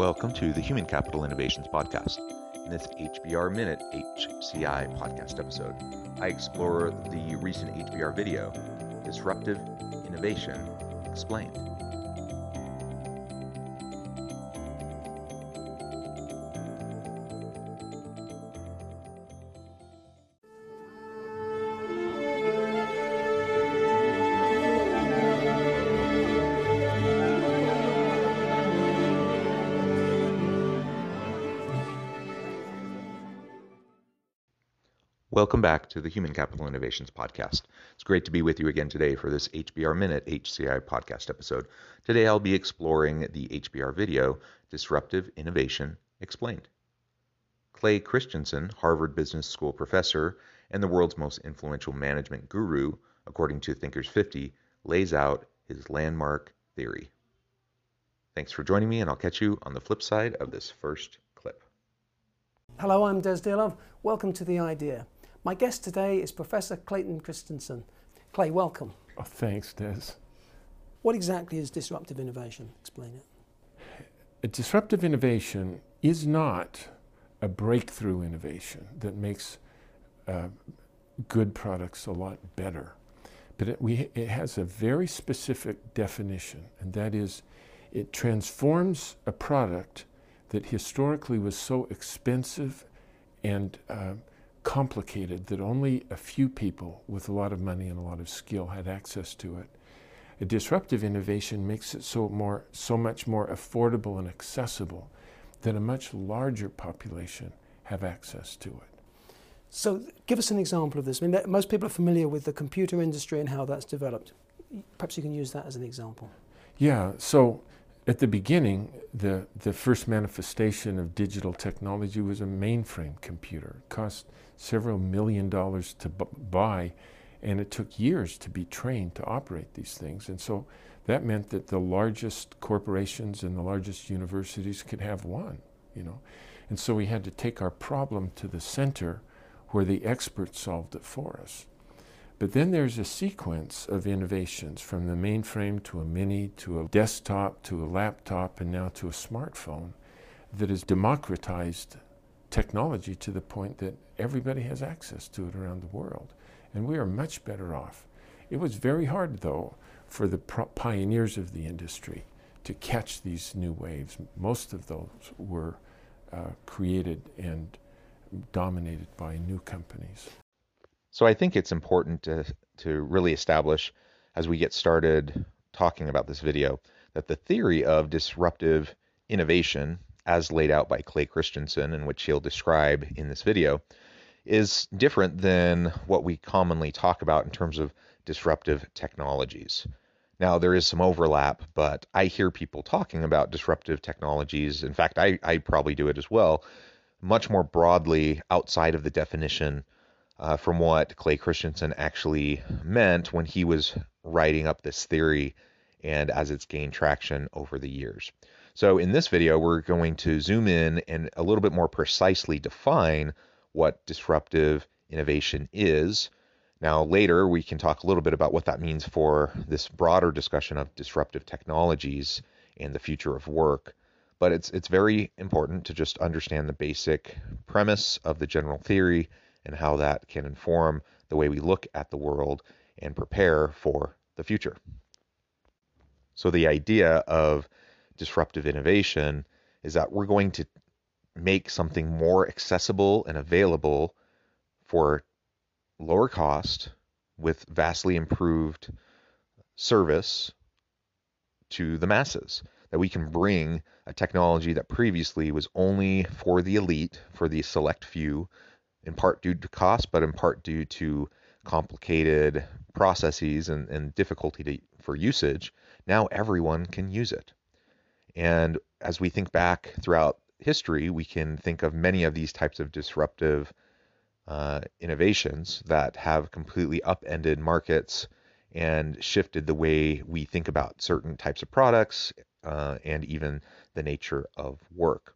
Welcome to the Human Capital Innovations Podcast. In this HBR Minute HCI podcast episode, I explore the recent HBR video, Disruptive Innovation Explained. Welcome back to the Human Capital Innovations Podcast. It's great to be with you again today for this HBR Minute HCI podcast episode. Today I'll be exploring the HBR video, Disruptive Innovation Explained. Clay Christensen, Harvard Business School professor and the world's most influential management guru, according to Thinkers 50, lays out his landmark theory. Thanks for joining me, and I'll catch you on the flip side of this first clip. Hello, I'm Des Dearlove. Welcome to The Idea. My guest today is Professor Clayton Christensen. Clay, welcome. Oh, thanks, Des. What exactly is disruptive innovation? Explain it. A disruptive innovation is not a breakthrough innovation that makes uh, good products a lot better. But it, we, it has a very specific definition, and that is it transforms a product that historically was so expensive and uh, complicated that only a few people with a lot of money and a lot of skill had access to it. A disruptive innovation makes it so more so much more affordable and accessible that a much larger population have access to it. So give us an example of this. I mean, most people are familiar with the computer industry and how that's developed. Perhaps you can use that as an example. Yeah, so at the beginning, the, the first manifestation of digital technology was a mainframe computer. It cost several million dollars to buy, and it took years to be trained to operate these things. And so that meant that the largest corporations and the largest universities could have one, you know. And so we had to take our problem to the center where the experts solved it for us. But then there's a sequence of innovations from the mainframe to a mini to a desktop to a laptop and now to a smartphone that has democratized technology to the point that everybody has access to it around the world. And we are much better off. It was very hard, though, for the pioneers of the industry to catch these new waves. Most of those were uh, created and dominated by new companies. So I think it's important to, to really establish as we get started talking about this video that the theory of disruptive innovation, as laid out by Clay Christensen, and which he'll describe in this video, is different than what we commonly talk about in terms of disruptive technologies. Now, there is some overlap, but I hear people talking about disruptive technologies. In fact, I, I probably do it as well, much more broadly outside of the definition uh, from what Clay Christensen actually meant when he was writing up this theory and as it's gained traction over the years. So in this video, we're going to zoom in and a little bit more precisely define what disruptive innovation is. Now, later, we can talk a little bit about what that means for this broader discussion of disruptive technologies and the future of work. But it's, it's very important to just understand the basic premise of the general theory and how that can inform the way we look at the world and prepare for the future. So, the idea of disruptive innovation is that we're going to make something more accessible and available for lower cost with vastly improved service to the masses. That we can bring a technology that previously was only for the elite, for the select few, in part due to cost, but in part due to complicated processes and, and difficulty to, for usage, now everyone can use it. And as we think back throughout history, we can think of many of these types of disruptive uh, innovations that have completely upended markets and shifted the way we think about certain types of products uh, and even the nature of work.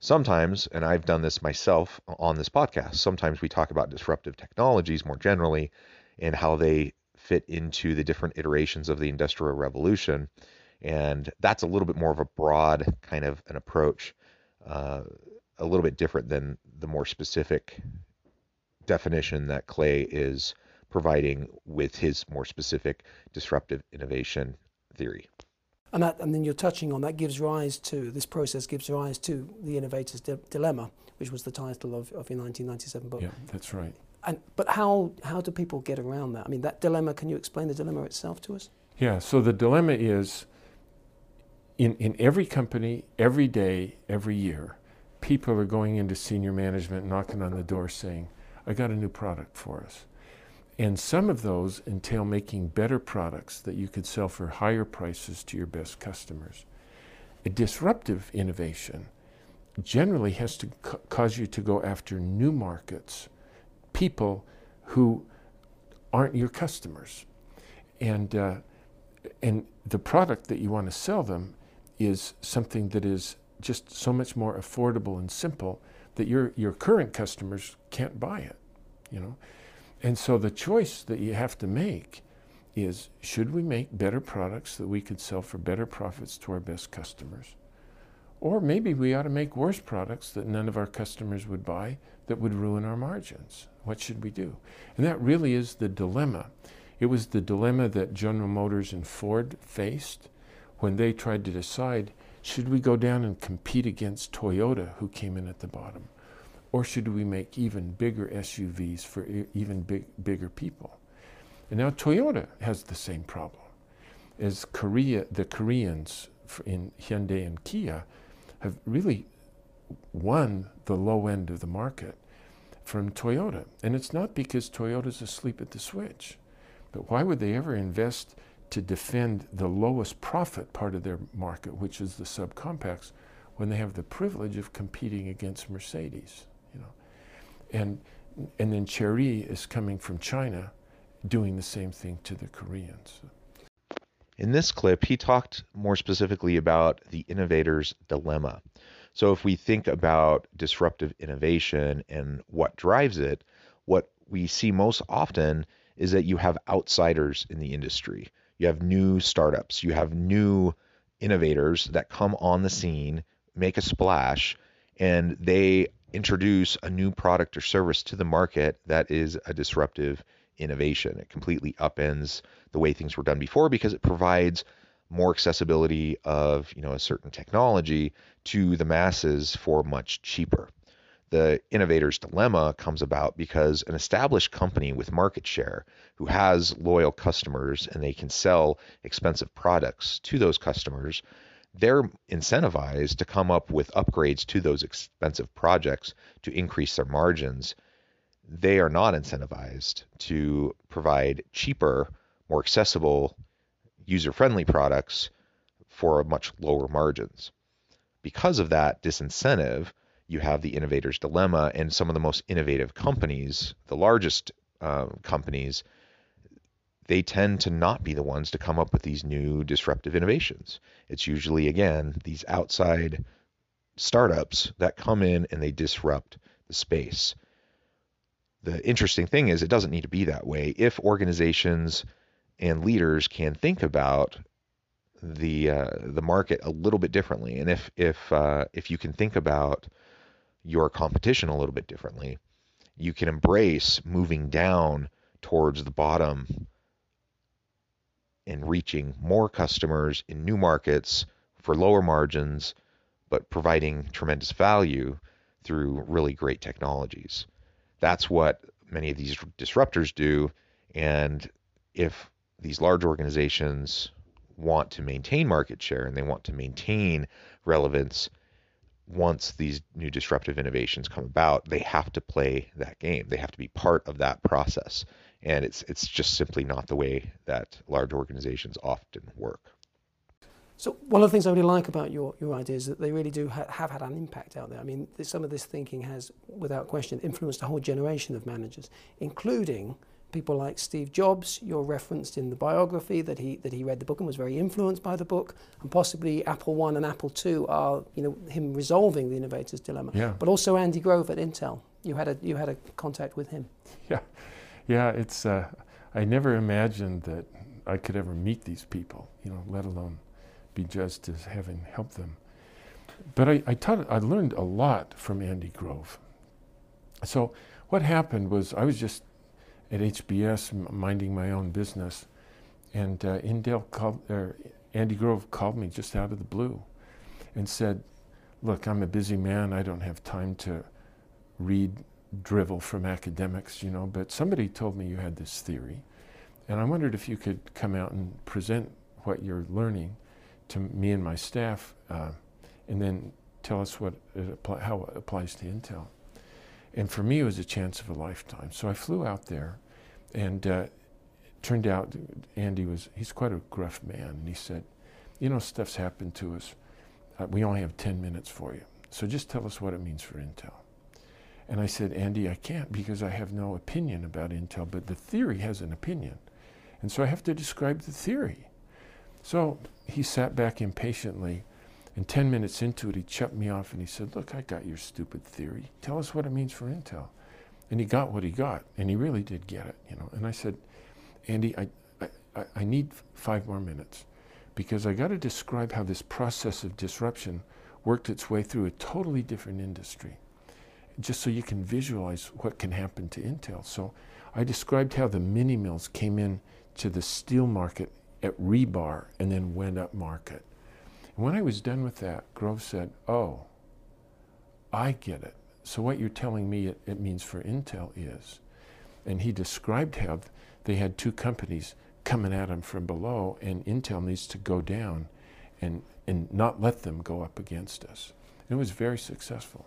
Sometimes, and I've done this myself on this podcast, sometimes we talk about disruptive technologies more generally and how they fit into the different iterations of the Industrial Revolution. And that's a little bit more of a broad kind of an approach, uh, a little bit different than the more specific definition that Clay is providing with his more specific disruptive innovation theory. And that, and then you're touching on that gives rise to this process gives rise to the innovator's di- dilemma, which was the title of, of your 1997 book. Yeah, that's right. And but how how do people get around that? I mean, that dilemma. Can you explain the dilemma itself to us? Yeah. So the dilemma is, in in every company, every day, every year, people are going into senior management, knocking on the door, saying, "I got a new product for us." And some of those entail making better products that you could sell for higher prices to your best customers. A disruptive innovation generally has to ca- cause you to go after new markets, people who aren't your customers. And, uh, and the product that you want to sell them is something that is just so much more affordable and simple that your, your current customers can't buy it, you know. And so the choice that you have to make is should we make better products that we could sell for better profits to our best customers? Or maybe we ought to make worse products that none of our customers would buy that would ruin our margins. What should we do? And that really is the dilemma. It was the dilemma that General Motors and Ford faced when they tried to decide should we go down and compete against Toyota, who came in at the bottom? Or should we make even bigger SUVs for even big, bigger people? And now Toyota has the same problem. As Korea, the Koreans in Hyundai and Kia have really won the low end of the market from Toyota. And it's not because Toyota's asleep at the switch, but why would they ever invest to defend the lowest profit part of their market, which is the subcompacts, when they have the privilege of competing against Mercedes? You know, and and then Chery is coming from China, doing the same thing to the Koreans. In this clip, he talked more specifically about the innovator's dilemma. So, if we think about disruptive innovation and what drives it, what we see most often is that you have outsiders in the industry. You have new startups, you have new innovators that come on the scene, make a splash, and they introduce a new product or service to the market that is a disruptive innovation. It completely upends the way things were done before because it provides more accessibility of you know a certain technology to the masses for much cheaper. The innovator's dilemma comes about because an established company with market share who has loyal customers and they can sell expensive products to those customers they're incentivized to come up with upgrades to those expensive projects to increase their margins. They are not incentivized to provide cheaper, more accessible, user friendly products for much lower margins. Because of that disincentive, you have the innovator's dilemma, and some of the most innovative companies, the largest uh, companies, they tend to not be the ones to come up with these new disruptive innovations. It's usually, again, these outside startups that come in and they disrupt the space. The interesting thing is, it doesn't need to be that way. If organizations and leaders can think about the uh, the market a little bit differently, and if if uh, if you can think about your competition a little bit differently, you can embrace moving down towards the bottom and reaching more customers in new markets for lower margins, but providing tremendous value through really great technologies. That's what many of these disruptors do. And if these large organizations want to maintain market share and they want to maintain relevance once these new disruptive innovations come about, they have to play that game. They have to be part of that process. and it's it's just simply not the way that large organizations often work. So one of the things I really like about your, your ideas is that they really do ha- have had an impact out there. I mean, some of this thinking has, without question, influenced a whole generation of managers, including people like Steve Jobs. You're referenced in the biography that he that he read the book and was very influenced by the book, and possibly Apple One and Apple Two are you know him resolving the innovator's dilemma. Yeah. But also Andy Grove at Intel. You had a you had a contact with him. Yeah, yeah. It's uh, I never imagined that I could ever meet these people. You know, let alone be judged as having helped them. But I, I taught I learned a lot from Andy Grove. So what happened was I was just at HBS minding my own business, and uh, Intel called, or Andy Grove called me just out of the blue, and said, "Look, I'm a busy man. I don't have time to read drivel from academics, you know. But somebody told me you had this theory, and I wondered if you could come out and present what you're learning to me and my staff, uh, and then tell us what it how it applies to Intel." And for me, it was a chance of a lifetime. So I flew out there, and uh, turned out Andy was, he's quite a gruff man. And he said, You know, stuff's happened to us. Uh, we only have 10 minutes for you. So just tell us what it means for Intel. And I said, Andy, I can't because I have no opinion about Intel, but the theory has an opinion. And so I have to describe the theory. So he sat back impatiently and 10 minutes into it, he chucked me off and he said, Look, I got your stupid theory. Tell us what it means for Intel. And he got what he got, and he really did get it, you know. And I said, Andy, I, I, I need five more minutes because I got to describe how this process of disruption worked its way through a totally different industry, just so you can visualize what can happen to Intel. So I described how the mini mills came in to the steel market at rebar and then went up market and when I was done with that, Grove said, Oh, I get it. So what you're telling me it, it means for Intel is. And he described how they had two companies coming at them from below, and Intel needs to go down and, and not let them go up against us. And it was very successful.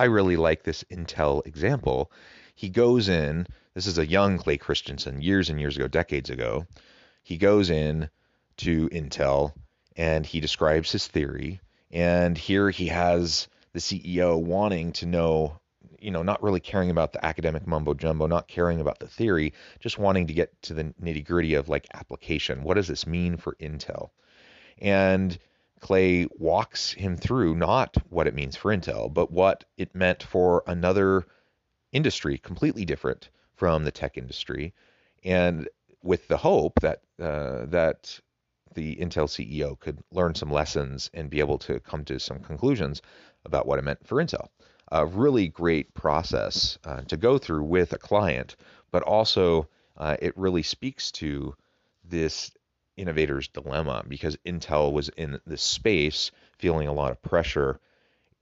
I really like this Intel example. He goes in, this is a young Clay Christensen, years and years ago, decades ago. He goes in to Intel and he describes his theory. And here he has the CEO wanting to know, you know, not really caring about the academic mumbo jumbo, not caring about the theory, just wanting to get to the nitty gritty of like application. What does this mean for Intel? And Clay walks him through not what it means for Intel, but what it meant for another industry completely different from the tech industry. And with the hope that uh, that the Intel CEO could learn some lessons and be able to come to some conclusions about what it meant for Intel. A really great process uh, to go through with a client, but also uh, it really speaks to this innovator's dilemma because Intel was in this space feeling a lot of pressure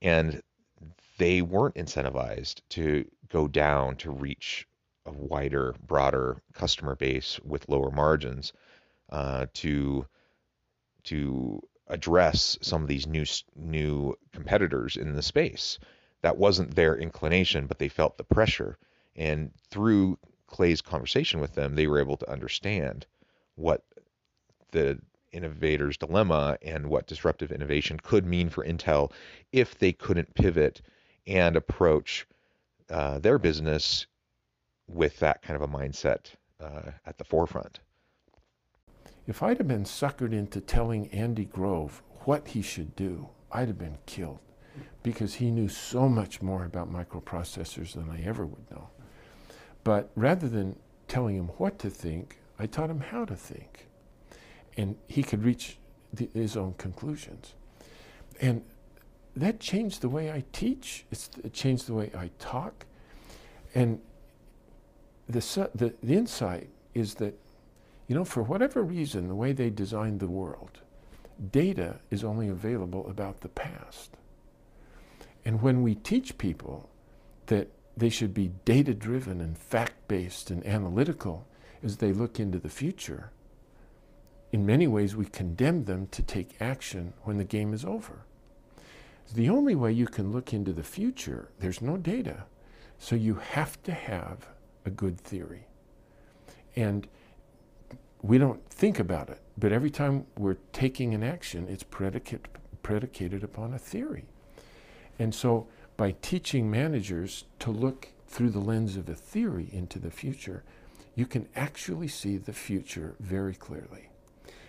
and they weren't incentivized to go down to reach a wider, broader customer base with lower margins uh, to to address some of these new new competitors in the space. That wasn't their inclination, but they felt the pressure, and through Clay's conversation with them, they were able to understand what the innovator's dilemma and what disruptive innovation could mean for Intel if they couldn't pivot and approach uh, their business with that kind of a mindset uh, at the forefront. If I'd have been suckered into telling Andy Grove what he should do, I'd have been killed because he knew so much more about microprocessors than I ever would know. But rather than telling him what to think, I taught him how to think. And he could reach the, his own conclusions. And that changed the way I teach. It's, it changed the way I talk. And the, the, the insight is that, you know, for whatever reason, the way they designed the world, data is only available about the past. And when we teach people that they should be data driven and fact based and analytical as they look into the future, in many ways we condemn them to take action when the game is over. The only way you can look into the future, there's no data. So you have to have a good theory. And we don't think about it, but every time we're taking an action, it's predicate, predicated upon a theory. And so by teaching managers to look through the lens of a theory into the future, you can actually see the future very clearly.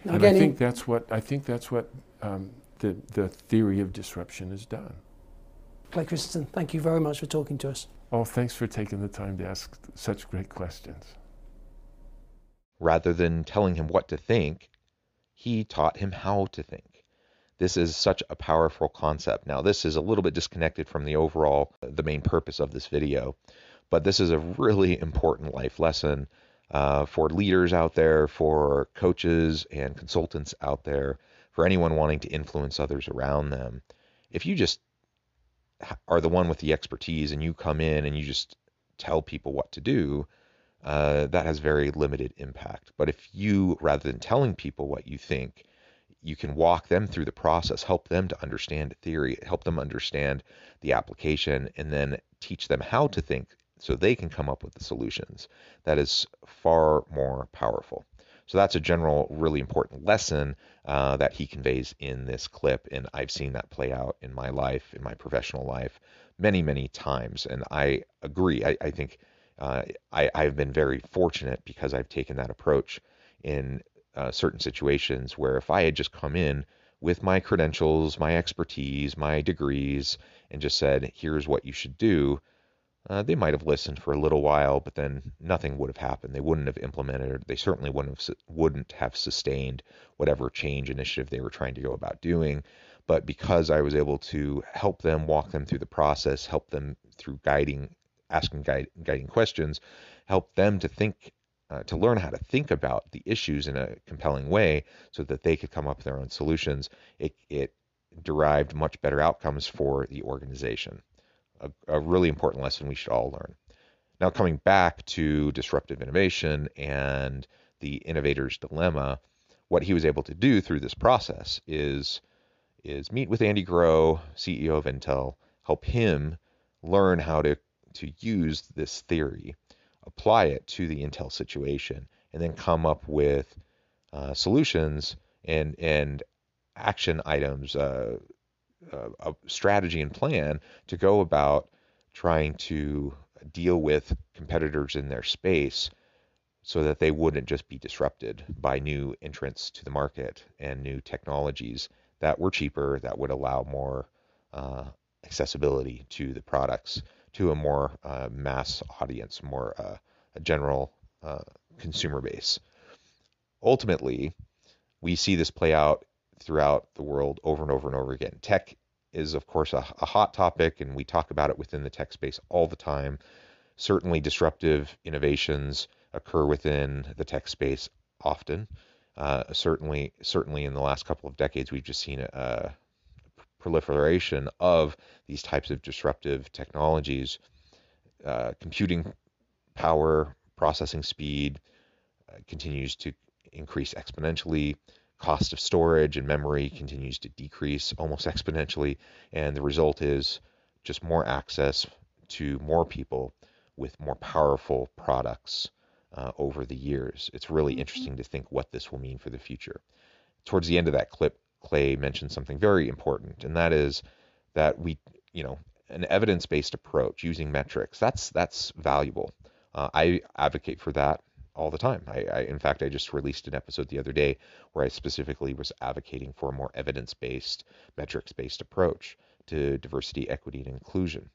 Now, and I think that's what I think that's what um, the the theory of disruption has done. Clay Christensen, thank you very much for talking to us. Oh, thanks for taking the time to ask such great questions. Rather than telling him what to think, he taught him how to think. This is such a powerful concept. Now, this is a little bit disconnected from the overall, the main purpose of this video, but this is a really important life lesson uh, for leaders out there, for coaches and consultants out there, for anyone wanting to influence others around them. If you just are the one with the expertise and you come in and you just tell people what to do, uh, that has very limited impact. But if you, rather than telling people what you think, you can walk them through the process, help them to understand theory, help them understand the application, and then teach them how to think so they can come up with the solutions. That is far more powerful. So that's a general, really important lesson uh, that he conveys in this clip. And I've seen that play out in my life, in my professional life, many, many times. And I agree. I, I think uh, I, I've been very fortunate because I've taken that approach in uh, certain situations where if I had just come in with my credentials, my expertise, my degrees, and just said, here's what you should do, uh, they might have listened for a little while, but then nothing would have happened. They wouldn't have implemented. They certainly wouldn't have wouldn't have sustained whatever change initiative they were trying to go about doing. But because I was able to help them, walk them through the process, help them through guiding, asking guide, guiding questions, help them to think, uh, to learn how to think about the issues in a compelling way, so that they could come up with their own solutions. It it derived much better outcomes for the organization a, a really important lesson we should all learn. Now, coming back to disruptive innovation and the innovator's dilemma, what he was able to do through this process is is meet with Andy Grove, CEO of Intel, help him learn how to to use this theory, apply it to the Intel situation, and then come up with uh, solutions and and action items, uh, a strategy and plan to go about trying to deal with competitors in their space so that they wouldn't just be disrupted by new entrants to the market and new technologies that were cheaper, that would allow more uh, accessibility to the products to a more uh, mass audience, more uh, a general uh, consumer base. Ultimately, we see this play out throughout the world over and over and over again. Tech is, of course, a, a hot topic, and we talk about it within the tech space all the time. Certainly, disruptive innovations occur within the tech space often. Uh, certainly, certainly in the last couple of decades, we've just seen a, a, proliferation of these types of disruptive technologies. Uh, computing power, processing speed uh, continues to increase exponentially. Cost of storage and memory continues to decrease almost exponentially. And the result is just more access to more people with more powerful products uh, over the years. It's really mm-hmm. interesting to think what this will mean for the future. Towards the end of that clip, Clay mentioned something very important, and that is that we, you know, an evidence-based approach using metrics. That's that's valuable. Uh, I advocate for that all the time. I, I, in fact, I just released an episode the other day where I specifically was advocating for a more evidence-based, metrics-based approach to diversity, equity, and inclusion.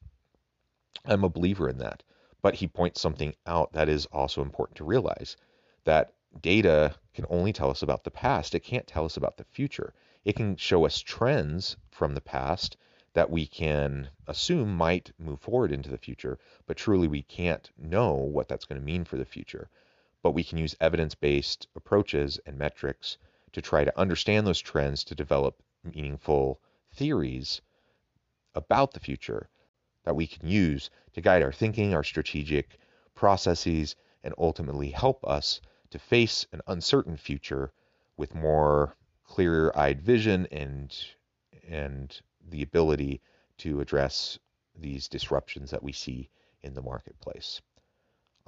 I'm a believer in that. But he points something out that is also important to realize that data can only tell us about the past. It can't tell us about the future. It can show us trends from the past that we can assume might move forward into the future, but truly we can't know what that's going to mean for the future. But we can use evidence based approaches and metrics to try to understand those trends to develop meaningful theories about the future that we can use to guide our thinking, our strategic processes, and ultimately help us to face an uncertain future with more clear-eyed vision and and the ability to address these disruptions that we see in the marketplace.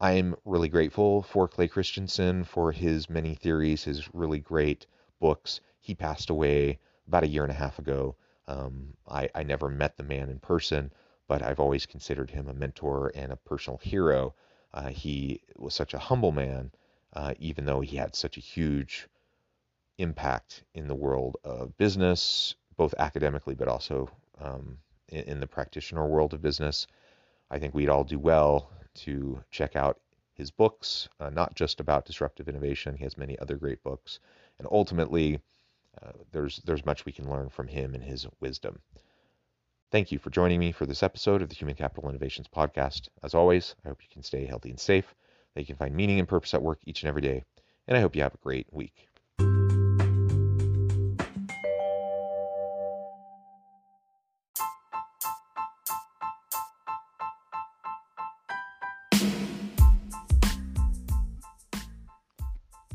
I am really grateful for Clay Christensen for his many theories, his really great books. He passed away about a year and a half ago. Um, I, I never met the man in person, but I've always considered him a mentor and a personal hero. Uh, he was such a humble man, uh, even though he had such a huge impact in the world of business, both academically but also um, in, in, the practitioner world of business. I think we'd all do well to check out his books, uh, not just about disruptive innovation. He has many other great books, and ultimately, uh, there's there's much we can learn from him and his wisdom. Thank you for joining me for this episode of the Human Capital Innovations Podcast. As always, I hope you can stay healthy and safe, that you can find meaning and purpose at work each and every day, and I hope you have a great week.